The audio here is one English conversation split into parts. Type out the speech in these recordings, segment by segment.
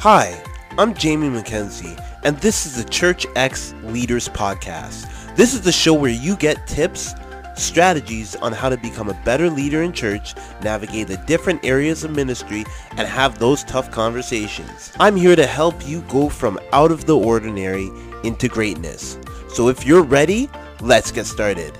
Hi, I'm Jamie McKenzie, and this is the Church X Leaders Podcast. This is the show where you get tips, strategies on how to become a better leader in church, navigate the different areas of ministry, and have those tough conversations. I'm here to help you go from out of the ordinary into greatness. So if you're ready, let's get started.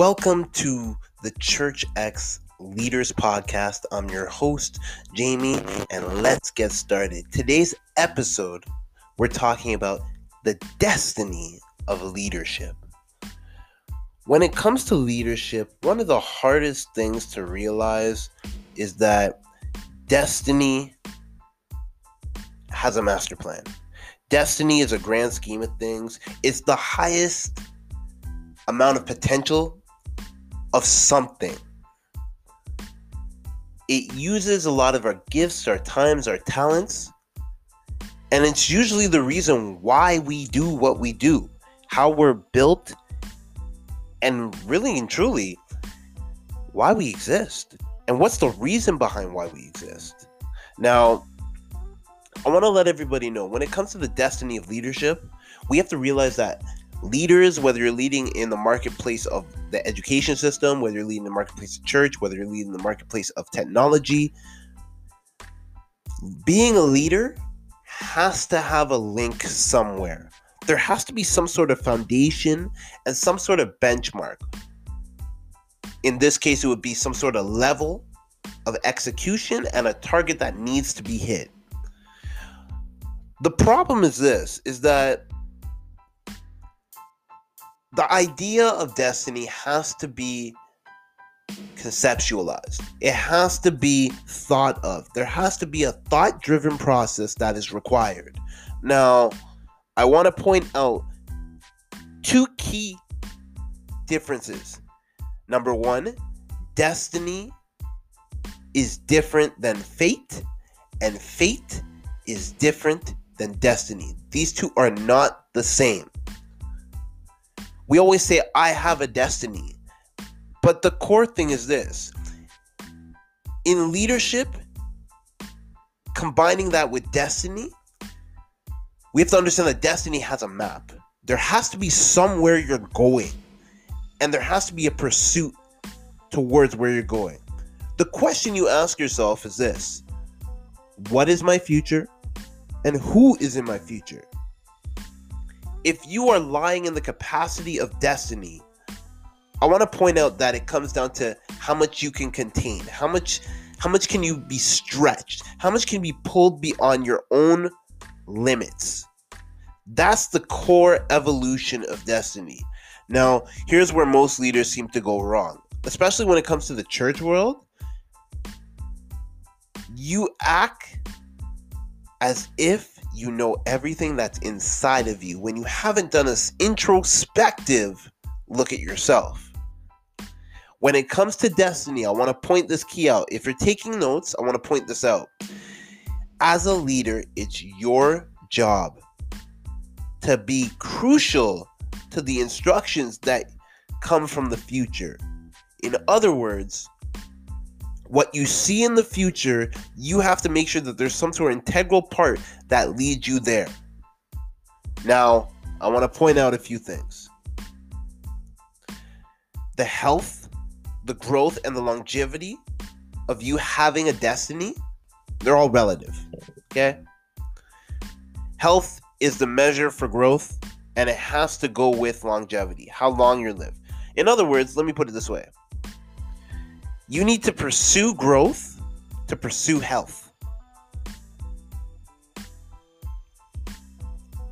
Welcome to the Church X Leaders Podcast. I'm your host, Jamie, and let's get started. Today's episode, we're talking about the destiny of leadership. When it comes to leadership, one of the hardest things to realize is that destiny has a master plan. Destiny is a grand scheme of things, it's the highest amount of potential of something. It uses a lot of our gifts, our times, our talents, and it's usually the reason why we do what we do, how we're built, and really and truly, why we exist. And what's the reason behind why we exist? Now, I want to let everybody know when it comes to the destiny of leadership, we have to realize that leaders, whether you're leading in the marketplace of the education system, whether you're leading the marketplace of church, whether you're leading the marketplace of technology, being a leader has to have a link somewhere. There has to be some sort of foundation and some sort of benchmark. In this case, it would be some sort of level of execution and a target that needs to be hit. The problem is this is that the idea of destiny has to be conceptualized. It has to be thought of. There has to be a thought driven process that is required. Now, I want to point out two key differences. Number one, destiny is different than fate, and fate is different than destiny. These two are not the same. We always say, I have a destiny. But the core thing is this in leadership, combining that with destiny, we have to understand that destiny has a map. There has to be somewhere you're going, and there has to be a pursuit towards where you're going. The question you ask yourself is this What is my future? And who is in my future? If you are lying in the capacity of destiny, I want to point out that it comes down to how much you can contain, how much how much can you be stretched, how much can be pulled beyond your own limits. That's the core evolution of destiny. Now, here's where most leaders seem to go wrong, especially when it comes to the church world. You act as if you know everything that's inside of you when you haven't done an introspective look at yourself. When it comes to destiny, I want to point this key out. If you're taking notes, I want to point this out. As a leader, it's your job to be crucial to the instructions that come from the future. In other words, what you see in the future, you have to make sure that there's some sort of integral part that leads you there. Now, I want to point out a few things. The health, the growth, and the longevity of you having a destiny, they're all relative. Okay? Health is the measure for growth, and it has to go with longevity, how long you live. In other words, let me put it this way you need to pursue growth to pursue health.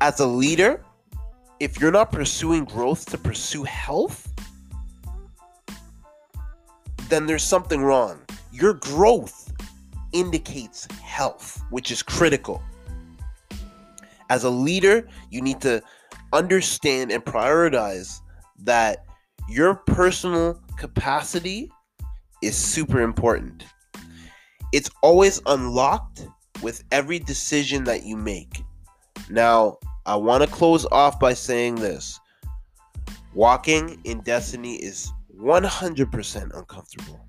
As a leader, if you're not pursuing growth to pursue health, then there's something wrong. Your growth indicates health, which is critical. As a leader, you need to understand and prioritize that your personal capacity is super important. It's always unlocked with every decision that you make. Now, I want to close off by saying this. Walking in destiny is 100% uncomfortable.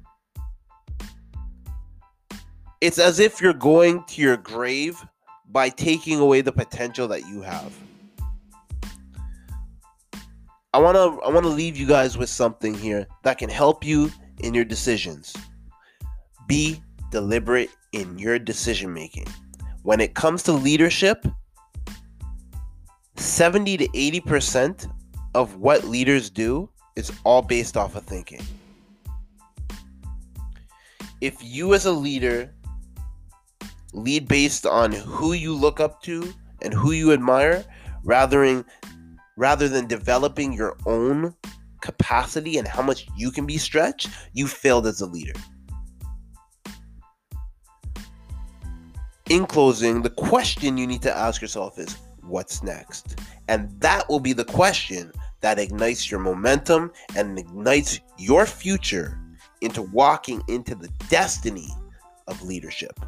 It's as if you're going to your grave by taking away the potential that you have. I want to I want to leave you guys with something here that can help you in your decisions. Be deliberate in your decision making. When it comes to leadership, 70 to 80% of what leaders do is all based off of thinking. If you as a leader lead based on who you look up to and who you admire rather than rather than developing your own capacity and how much you can be stretched, you failed as a leader. In closing, the question you need to ask yourself is what's next? And that will be the question that ignites your momentum and ignites your future into walking into the destiny of leadership.